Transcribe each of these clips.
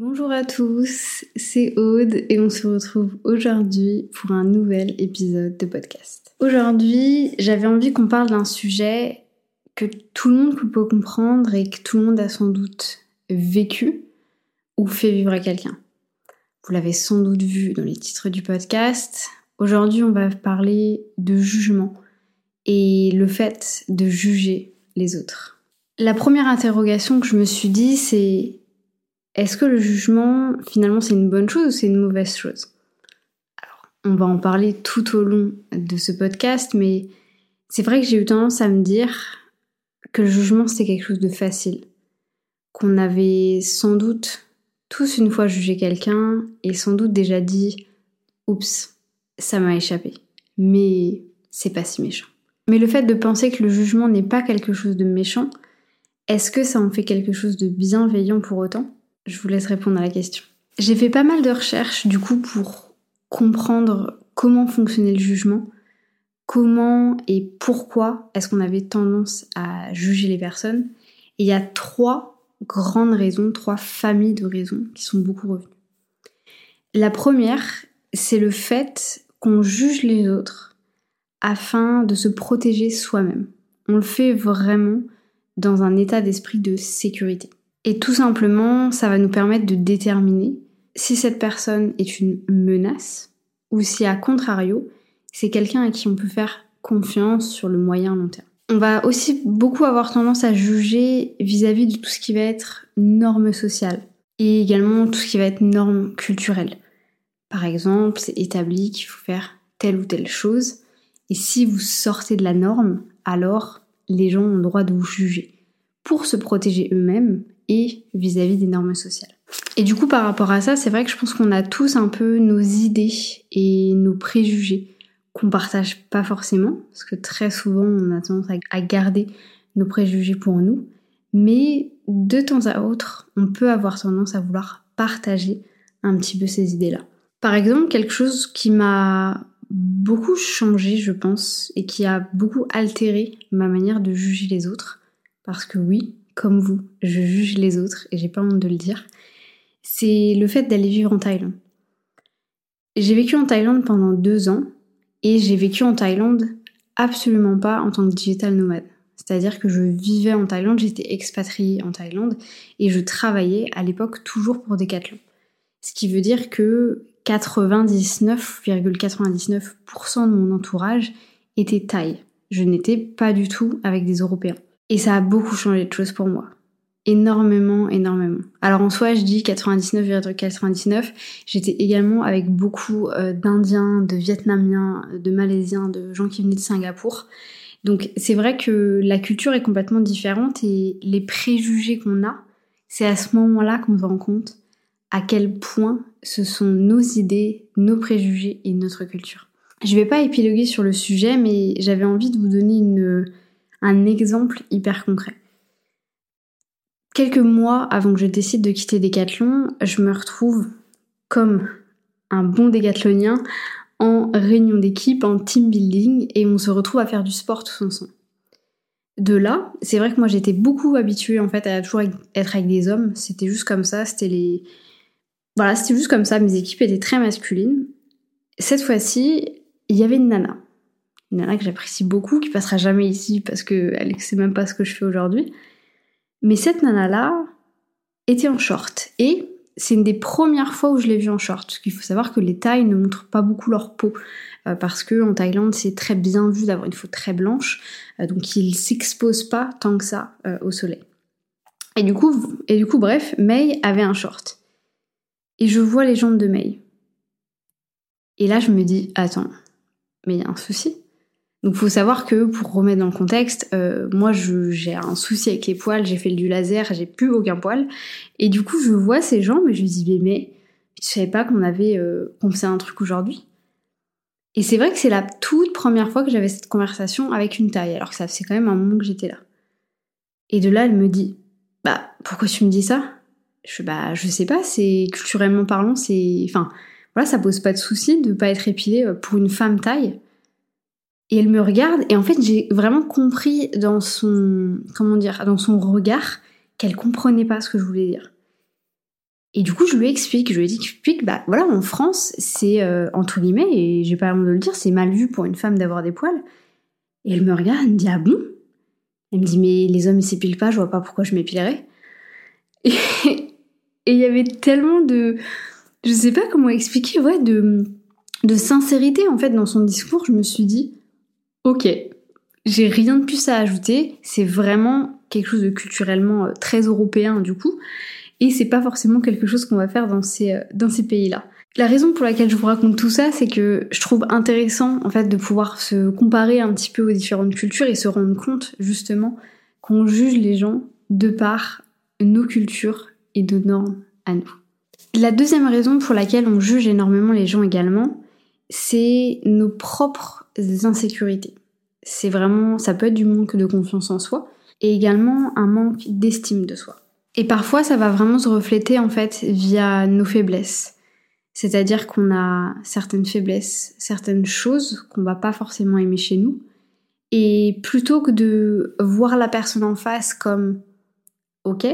Bonjour à tous, c'est Aude et on se retrouve aujourd'hui pour un nouvel épisode de podcast. Aujourd'hui, j'avais envie qu'on parle d'un sujet que tout le monde peut comprendre et que tout le monde a sans doute vécu ou fait vivre à quelqu'un. Vous l'avez sans doute vu dans les titres du podcast. Aujourd'hui, on va parler de jugement et le fait de juger les autres. La première interrogation que je me suis dit, c'est est-ce que le jugement, finalement, c'est une bonne chose ou c'est une mauvaise chose? Alors, on va en parler tout au long de ce podcast, mais c'est vrai que j'ai eu tendance à me dire que le jugement, c'était quelque chose de facile. Qu'on avait sans doute tous une fois jugé quelqu'un et sans doute déjà dit Oups, ça m'a échappé. Mais c'est pas si méchant. Mais le fait de penser que le jugement n'est pas quelque chose de méchant, est-ce que ça en fait quelque chose de bienveillant pour autant? Je vous laisse répondre à la question. J'ai fait pas mal de recherches du coup pour comprendre comment fonctionnait le jugement, comment et pourquoi est-ce qu'on avait tendance à juger les personnes. Et il y a trois grandes raisons, trois familles de raisons qui sont beaucoup revenues. La première, c'est le fait qu'on juge les autres afin de se protéger soi-même. On le fait vraiment dans un état d'esprit de sécurité. Et tout simplement, ça va nous permettre de déterminer si cette personne est une menace ou si, à contrario, c'est quelqu'un à qui on peut faire confiance sur le moyen long terme. On va aussi beaucoup avoir tendance à juger vis-à-vis de tout ce qui va être norme sociale et également tout ce qui va être norme culturelle. Par exemple, c'est établi qu'il faut faire telle ou telle chose et si vous sortez de la norme, alors les gens ont le droit de vous juger pour se protéger eux-mêmes et vis-à-vis des normes sociales. Et du coup, par rapport à ça, c'est vrai que je pense qu'on a tous un peu nos idées et nos préjugés qu'on partage pas forcément, parce que très souvent on a tendance à garder nos préjugés pour nous, mais de temps à autre, on peut avoir tendance à vouloir partager un petit peu ces idées-là. Par exemple, quelque chose qui m'a beaucoup changé, je pense, et qui a beaucoup altéré ma manière de juger les autres, parce que oui, comme vous, je juge les autres et j'ai pas honte de le dire, c'est le fait d'aller vivre en Thaïlande. J'ai vécu en Thaïlande pendant deux ans et j'ai vécu en Thaïlande absolument pas en tant que digital nomade. C'est-à-dire que je vivais en Thaïlande, j'étais expatriée en Thaïlande et je travaillais à l'époque toujours pour Decathlon. Ce qui veut dire que 99,99% de mon entourage était thaï. Je n'étais pas du tout avec des Européens. Et ça a beaucoup changé de choses pour moi. Énormément, énormément. Alors en soi, je dis 99,99. J'étais également avec beaucoup euh, d'Indiens, de Vietnamiens, de Malaisiens, de gens qui venaient de Singapour. Donc c'est vrai que la culture est complètement différente et les préjugés qu'on a, c'est à ce moment-là qu'on se rend compte à quel point ce sont nos idées, nos préjugés et notre culture. Je vais pas épiloguer sur le sujet, mais j'avais envie de vous donner une un exemple hyper concret. Quelques mois avant que je décide de quitter Decathlon, je me retrouve comme un bon décathlonien en réunion d'équipe, en team building, et on se retrouve à faire du sport tous ensemble. De là, c'est vrai que moi j'étais beaucoup habituée en fait à toujours être avec des hommes, c'était juste comme ça, c'était les... Voilà, c'était juste comme ça, mes équipes étaient très masculines. Cette fois-ci, il y avait une nana une nana que j'apprécie beaucoup, qui passera jamais ici parce qu'elle ne sait même pas ce que je fais aujourd'hui. Mais cette nana-là était en short. Et c'est une des premières fois où je l'ai vue en short. Parce qu'il faut savoir que les tailles ne montrent pas beaucoup leur peau. Euh, parce que en Thaïlande, c'est très bien vu d'avoir une peau très blanche. Euh, donc ils s'exposent pas tant que ça euh, au soleil. Et du coup, et du coup, bref, May avait un short. Et je vois les jambes de May. Et là, je me dis, attends, mais il y a un souci. Donc faut savoir que pour remettre dans le contexte, euh, moi j'ai un souci avec les poils, j'ai fait du laser, j'ai plus aucun poil. Et du coup je vois ces gens, mais je me dis mais, tu savais pas qu'on avait euh, qu'on faisait un truc aujourd'hui Et c'est vrai que c'est la toute première fois que j'avais cette conversation avec une taille, alors que ça faisait quand même un moment que j'étais là. Et de là elle me dit bah pourquoi tu me dis ça? Je bah je sais pas, c'est culturellement parlant, c'est enfin voilà ça pose pas de souci de pas être épilé euh, pour une femme taille. Et elle me regarde et en fait j'ai vraiment compris dans son comment dire dans son regard qu'elle comprenait pas ce que je voulais dire. Et du coup, je lui explique, je lui explique, bah voilà, en France, c'est euh, entre guillemets, et j'ai pas honte de le dire, c'est mal vu pour une femme d'avoir des poils. Et elle me regarde, elle me dit ah bon? Elle me dit mais les hommes ils s'épilent pas, je vois pas pourquoi je m'épilerais. Et il y avait tellement de, je sais pas comment expliquer, ouais, de de sincérité en fait dans son discours. Je me suis dit ok, j'ai rien de plus à ajouter. C'est vraiment quelque chose de culturellement euh, très européen du coup et c'est pas forcément quelque chose qu'on va faire dans ces, euh, dans ces pays-là. La raison pour laquelle je vous raconte tout ça, c'est que je trouve intéressant en fait de pouvoir se comparer un petit peu aux différentes cultures et se rendre compte justement qu'on juge les gens de par nos cultures et de normes à nous. La deuxième raison pour laquelle on juge énormément les gens également, c'est nos propres insécurités. C'est vraiment, ça peut être du manque de confiance en soi et également un manque d'estime de soi. Et parfois, ça va vraiment se refléter en fait via nos faiblesses. C'est-à-dire qu'on a certaines faiblesses, certaines choses qu'on va pas forcément aimer chez nous. Et plutôt que de voir la personne en face comme OK,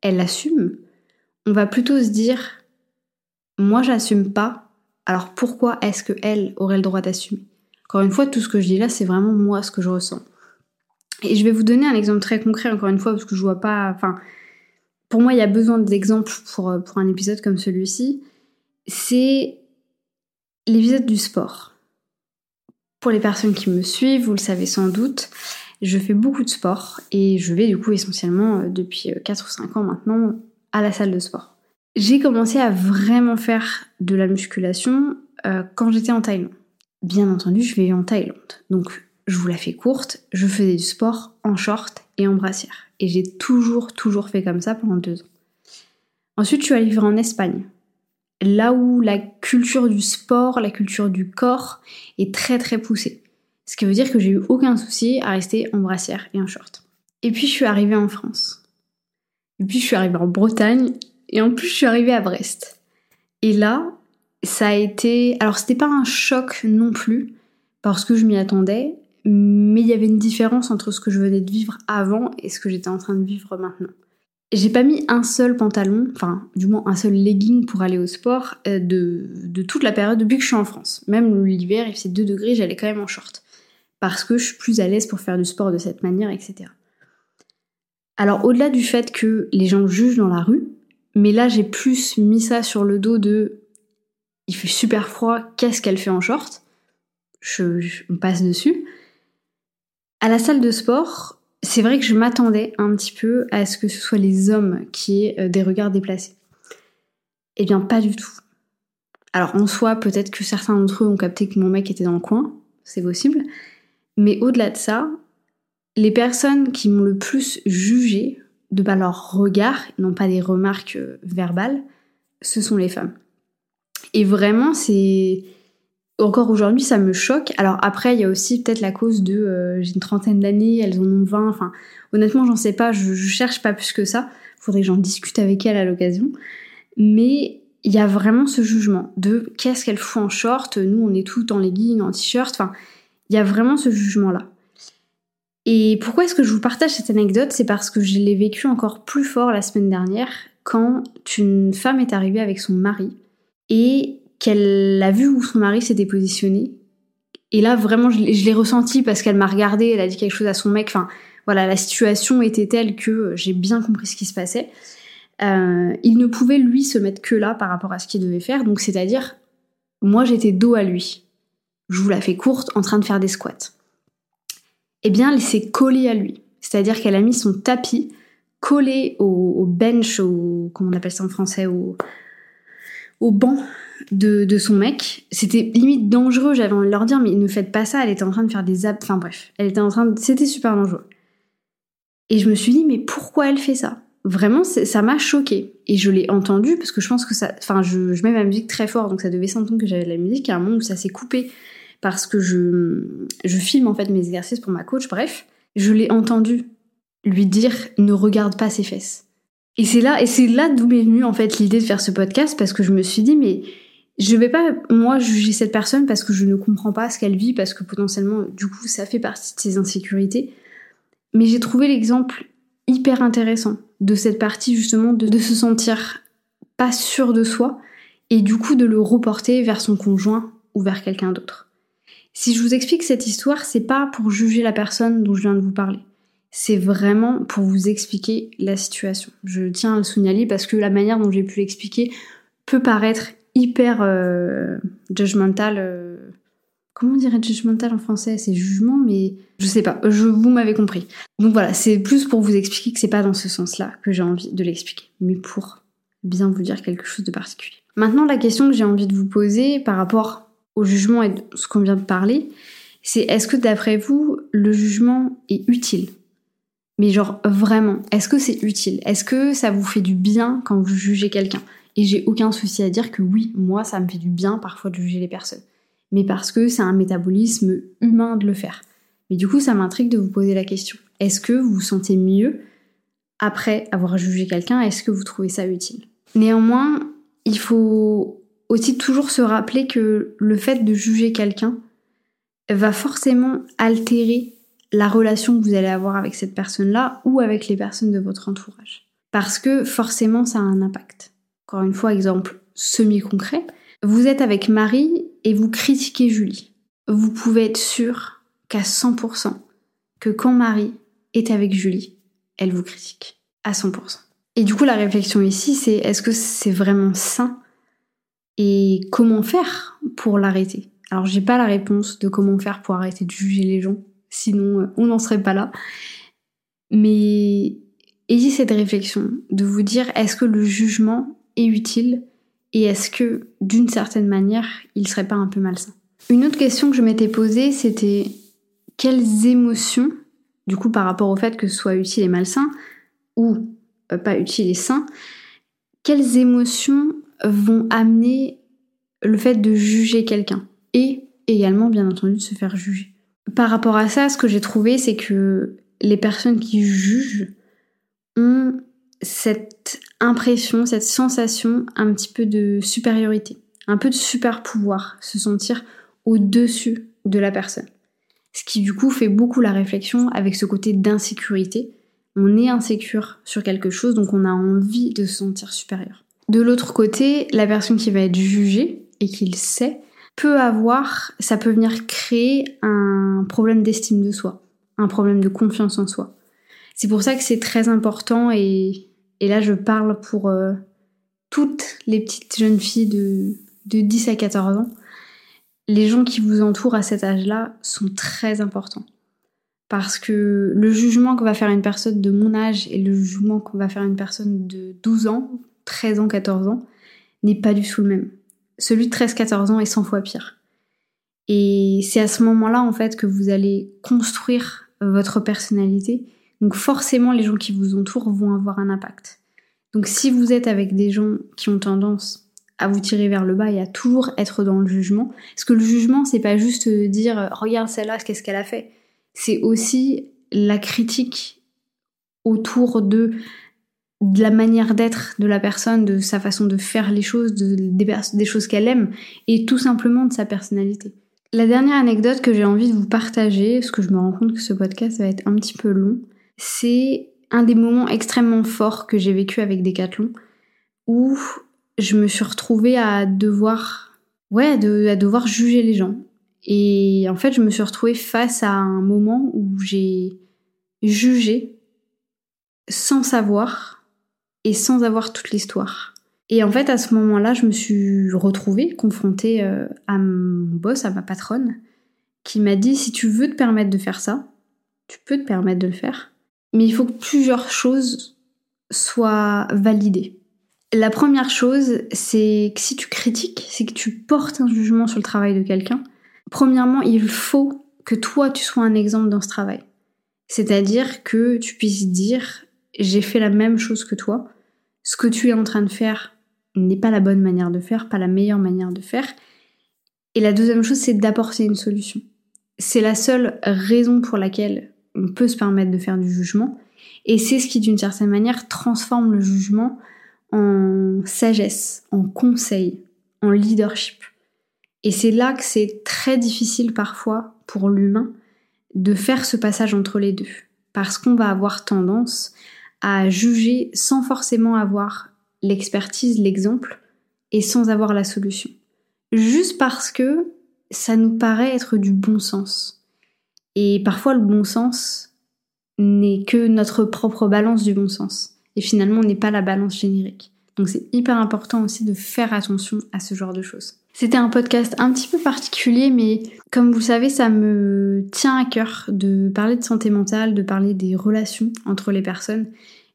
elle assume, on va plutôt se dire moi j'assume pas, alors pourquoi est-ce que elle aurait le droit d'assumer? Encore une fois, tout ce que je dis là, c'est vraiment moi ce que je ressens. Et je vais vous donner un exemple très concret encore une fois parce que je vois pas enfin pour moi, il y a besoin d'exemples pour, euh, un épisode comme celui-ci. C'est l'épisode du sport. Pour les personnes qui me suivent, vous le savez sans doute, je fais beaucoup de sport et je vais du coup essentiellement euh, depuis 4 euh, ou 5 ans maintenant à la salle de sport. J'ai commencé à vraiment faire de la musculation quand j'étais en Thaïlande. Bien entendu, je vais en Thaïlande. Donc, je vous la fais courte, je faisais du sport en short et en brassière. Et j'ai toujours, toujours fait comme ça pendant deux ans. Ensuite, je suis allée vivre en Espagne. Là où la culture du sport, la culture du corps est très très poussée. Ce qui veut dire que j'ai eu aucun souci à rester en brassière et en short. Et puis je suis arrivée en France. Et puis je suis arrivée en Bretagne. Et en plus je suis arrivée à Brest. Et là, ça a été... Alors c'était pas un choc non plus, parce que je m'y attendais, mais il y avait une différence entre ce que je venais de vivre avant et ce que j'étais en train de vivre maintenant. J'ai pas mis un seul pantalon, enfin du moins un seul legging pour aller au sport euh, de, toute la période depuis que je suis en France. Même l'hiver, il faisait 2 degrés, j'allais quand même en short. Parce que je suis plus à l'aise pour faire du sport de cette manière, etc. Alors au-delà du fait que les gens jugent dans la rue, mais là j'ai plus mis ça sur le dos de il fait super froid, qu'est-ce qu'elle fait en short? Je, passe dessus. À la salle de sport, c'est vrai que je m'attendais un petit peu à ce que ce soit les hommes qui aient euh, des regards déplacés. Eh bien, pas du tout. Alors, en soi, peut-être que certains d'entre eux ont capté que mon mec était dans le coin, c'est possible. Mais au-delà de ça, les personnes qui m'ont le plus jugé de par leur regard, non pas des remarques euh, verbales, ce sont les femmes. Et vraiment, c'est encore aujourd'hui, ça me choque. Alors après, il y a aussi peut-être la cause de euh, j'ai une trentaine d'années, elles en ont 20. Enfin, honnêtement, j'en sais pas, je, cherche pas plus que ça. Faudrait que j'en discute avec elles à l'occasion. Mais il y a vraiment ce jugement de qu'est-ce qu'elle fout en short. Nous, on est toutes en legging, en t-shirt. Enfin, il y a vraiment ce jugement-là. Et pourquoi est-ce que je vous partage cette anecdote? C'est parce que je l'ai vécu encore plus fort la semaine dernière quand une femme est arrivée avec son mari et qu'elle a vu où son mari s'était positionné. Et là, vraiment, je l'ai ressenti parce qu'elle m'a regardé, elle a dit quelque chose à son mec. Enfin, voilà, la situation était telle que j'ai bien compris ce qui se passait. Euh, il ne pouvait, lui, se mettre que là par rapport à ce qu'il devait faire. Donc, c'est-à-dire, moi, j'étais dos à lui. Je vous la fais courte, en train de faire des squats. Eh bien, elle s'est collée à lui. C'est-à-dire qu'elle a mis son tapis collé au, bench, au, comment on appelle ça en français, au, au banc de, son mec. C'était limite dangereux, j'avais envie de leur dire, mais ne faites pas ça, elle était en train de faire des abs. Enfin bref, elle était en train de. C'était super dangereux. Et je me suis dit, mais pourquoi elle fait ça? Vraiment, ça m'a choqué. Et je l'ai entendu, parce que je pense que ça. Enfin, je, je mets ma musique très fort, donc ça devait s'entendre que j'avais de la musique. à un moment où ça s'est coupé, parce que je, je filme en fait mes exercices pour ma coach, bref. Je l'ai entendu lui dire, ne regarde pas ses fesses. Et c'est là, et c'est là d'où m'est venue en fait l'idée de faire ce podcast parce que je me suis dit mais je vais pas moi juger cette personne parce que je ne comprends pas ce qu'elle vit parce que potentiellement du coup ça fait partie de ses insécurités. Mais j'ai trouvé l'exemple hyper intéressant de cette partie justement de, se sentir pas sûr de soi et du coup de le reporter vers son conjoint ou vers quelqu'un d'autre. Si je vous explique cette histoire, c'est pas pour juger la personne dont je viens de vous parler. C'est vraiment pour vous expliquer la situation. Je tiens à le signaler parce que la manière dont j'ai pu l'expliquer peut paraître hyper euh, judgmental. Euh, comment on dirait judgmental en français? C'est jugement, mais je sais pas. Vous m'avez compris. Donc voilà, c'est plus pour vous expliquer que c'est pas dans ce sens-là que j'ai envie de l'expliquer, mais pour bien vous dire quelque chose de particulier. Maintenant, la question que j'ai envie de vous poser par rapport au jugement et ce qu'on vient de parler, c'est est-ce que d'après vous, le jugement est utile? Mais genre vraiment, est-ce que c'est utile? Est-ce que ça vous fait du bien quand vous jugez quelqu'un? Et j'ai aucun souci à dire que oui, moi, ça me fait du bien parfois de juger les personnes. Mais parce que c'est un métabolisme humain de le faire. Mais du coup, ça m'intrigue de vous poser la question. Est-ce que vous vous sentez mieux après avoir jugé quelqu'un? Est-ce que vous trouvez ça utile? Néanmoins, il faut aussi toujours se rappeler que le fait de juger quelqu'un va forcément altérer la relation que vous allez avoir avec cette personne-là ou avec les personnes de votre entourage. Parce que forcément, ça a un impact. Encore une fois, exemple semi-concret. Vous êtes avec Marie et vous critiquez Julie. Vous pouvez être sûr qu'à 100% que quand Marie est avec Julie, elle vous critique. À 100%. Et du coup, la réflexion ici, c'est est-ce que c'est vraiment sain et comment faire pour l'arrêter? Alors, j'ai pas la réponse de comment faire pour arrêter de juger les gens, sinon euh, on n'en serait pas là. Mais ayez cette réflexion de vous dire est-ce que le jugement est utile et est-ce que d'une certaine manière il serait pas un peu malsain? Une autre question que je m'étais posée c'était quelles émotions, du coup par rapport au fait que ce soit utile et malsain, ou euh, pas utile et sain, quelles émotions vont amener le fait de juger quelqu'un et également bien entendu de se faire juger? Par rapport à ça, ce que j'ai trouvé, c'est que les personnes qui jugent ont cette impression, cette sensation un petit peu de supériorité, un peu de super pouvoir, se sentir au-dessus de la personne. Ce qui du coup fait beaucoup la réflexion avec ce côté d'insécurité on est insécure sur quelque chose, donc on a envie de se sentir supérieur. De l'autre côté, la personne qui va être jugée et qui sait peut avoir, ça peut venir créer un problème d'estime de soi, un problème de confiance en soi. C'est pour ça que c'est très important et, là je parle pour euh, toutes les petites jeunes filles de, de 10 à 14 ans. Les gens qui vous entourent à cet âge-là sont très importants. Parce que le jugement qu'on va faire une personne de mon âge et le jugement qu'on va faire une personne de 12 ans, 13 ans, 14 ans, n'est pas du tout le même. Celui de 13-14 ans est 100 fois pire. Et c'est à ce moment-là, en fait, que vous allez construire votre personnalité. Donc forcément, les gens qui vous entourent vont avoir un impact. Donc si vous êtes avec des gens qui ont tendance à vous tirer vers le bas et à toujours être dans le jugement, parce que le jugement, c'est pas juste dire regarde celle-là, qu'est-ce qu'elle a fait c'est aussi la critique autour de, la manière d'être de la personne, de sa façon de faire les choses, de, des, choses qu'elle aime, et tout simplement de sa personnalité. La dernière anecdote que j'ai envie de vous partager, parce que je me rends compte que ce podcast va être un petit peu long, c'est un des moments extrêmement forts que j'ai vécu avec Decathlon, où je me suis retrouvée à devoir, ouais, à devoir juger les gens, et en fait, je me suis retrouvée face à un moment où j'ai jugé sans savoir et sans avoir toute l'histoire. Et en fait, à ce moment-là, je me suis retrouvée confrontée euh, à mon boss, à ma patronne, qui m'a dit si tu veux te permettre de faire ça, tu peux te permettre de le faire, mais il faut que plusieurs choses soient validées. La première chose, c'est que si tu critiques, c'est que tu portes un jugement sur le travail de quelqu'un, Premièrement, il faut que toi, tu sois un exemple dans ce travail. C'est-à-dire que tu puisses dire, j'ai fait la même chose que toi, ce que tu es en train de faire n'est pas la bonne manière de faire, pas la meilleure manière de faire. Et la deuxième chose, c'est d'apporter une solution. C'est la seule raison pour laquelle on peut se permettre de faire du jugement. Et c'est ce qui, d'une certaine manière, transforme le jugement en sagesse, en conseil, en leadership. Et c'est là que c'est très difficile parfois pour l'humain de faire ce passage entre les deux. Parce qu'on va avoir tendance à juger sans forcément avoir l'expertise, l'exemple, et sans avoir la solution. Juste parce que ça nous paraît être du bon sens. Et parfois le bon sens n'est que notre propre balance du bon sens. Et finalement, on n'est pas la balance générique. Donc c'est hyper important aussi de faire attention à ce genre de choses. C'était un podcast un petit peu particulier, mais comme vous le savez, ça me tient à cœur de parler de santé mentale, de parler des relations entre les personnes.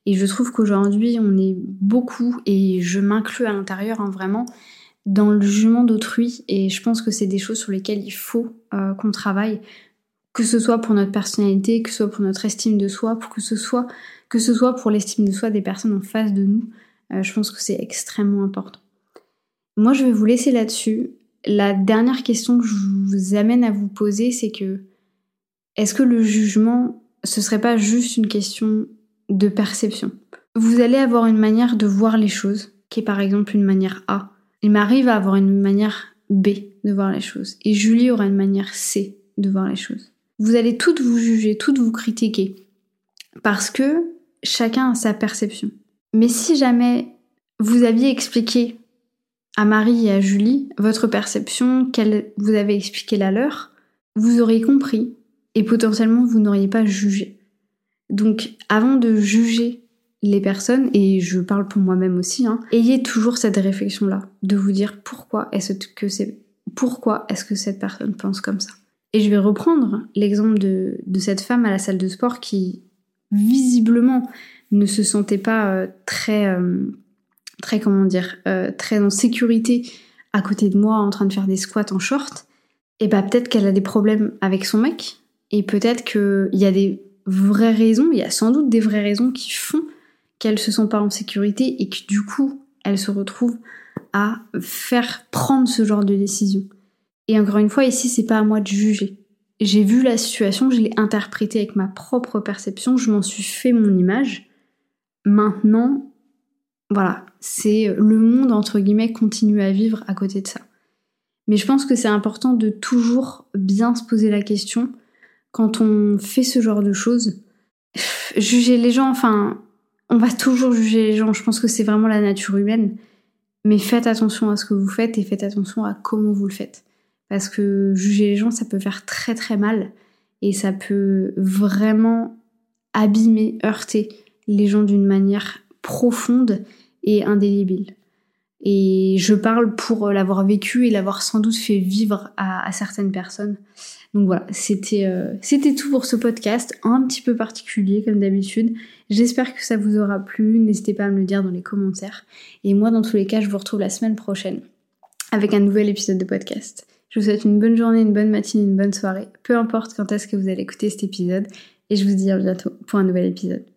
Et je trouve qu'aujourd'hui, on est beaucoup, et je m'inclus à l'intérieur hein, vraiment, dans le jugement d'autrui. Et je pense que c'est des choses sur lesquelles il faut euh, qu'on travaille, que ce soit pour notre personnalité, que ce soit pour notre estime de soi, pour que ce soit, pour l'estime de soi des personnes en face de nous. Euh, je pense que c'est extrêmement important. Moi, je vais vous laisser là-dessus. La dernière question que je vous amène à vous poser, c'est que est-ce que le jugement, ce serait pas juste une question de perception? Vous allez avoir une manière de voir les choses, qui est par exemple une manière A. Il m'arrive à avoir une manière B de voir les choses. Et Julie aura une manière C de voir les choses. Vous allez toutes vous juger, toutes vous critiquer. Parce que chacun a sa perception. Mais si jamais vous aviez expliqué à Marie et à Julie votre perception, qu'elle vous avez expliqué la leur, vous auriez compris et potentiellement vous n'auriez pas jugé. Donc avant de juger les personnes, et je parle pour moi-même aussi, hein, ayez toujours cette réflexion-là, de vous dire pourquoi est-ce que c'est pourquoi est-ce que cette personne pense comme ça. Et je vais reprendre l'exemple de, cette femme à la salle de sport qui visiblement ne se sentait pas euh, très euh, très comment dire, euh, très en sécurité à côté de moi en train de faire des squats en short, et bah peut-être qu'elle a des problèmes avec son mec, et peut-être qu'il y a des vraies raisons, il y a sans doute des vraies raisons qui font qu'elle se sent pas en sécurité et que du coup elle se retrouve à faire prendre ce genre de décision. Et encore une fois, ici, c'est pas à moi de juger. J'ai vu la situation, je l'ai interprétée avec ma propre perception, je m'en suis fait mon image. Maintenant, voilà, c'est le monde, entre guillemets, continue à vivre à côté de ça. Mais je pense que c'est important de toujours bien se poser la question quand on fait ce genre de choses. Juger les gens, enfin, on va toujours juger les gens, je pense que c'est vraiment la nature humaine. Mais faites attention à ce que vous faites et faites attention à comment vous le faites. Parce que juger les gens, ça peut faire très très mal et ça peut vraiment abîmer, heurter les gens d'une manière profonde et indélébile. Et je parle pour l'avoir vécu et l'avoir sans doute fait vivre à, certaines personnes. Donc voilà, c'était euh, c'était tout pour ce podcast, un petit peu particulier comme d'habitude. J'espère que ça vous aura plu. N'hésitez pas à me le dire dans les commentaires. Et moi, dans tous les cas, je vous retrouve la semaine prochaine avec un nouvel épisode de podcast. Je vous souhaite une bonne journée, une bonne matinée, une bonne soirée, peu importe quand est-ce que vous allez écouter cet épisode. Et je vous dis à bientôt pour un nouvel épisode.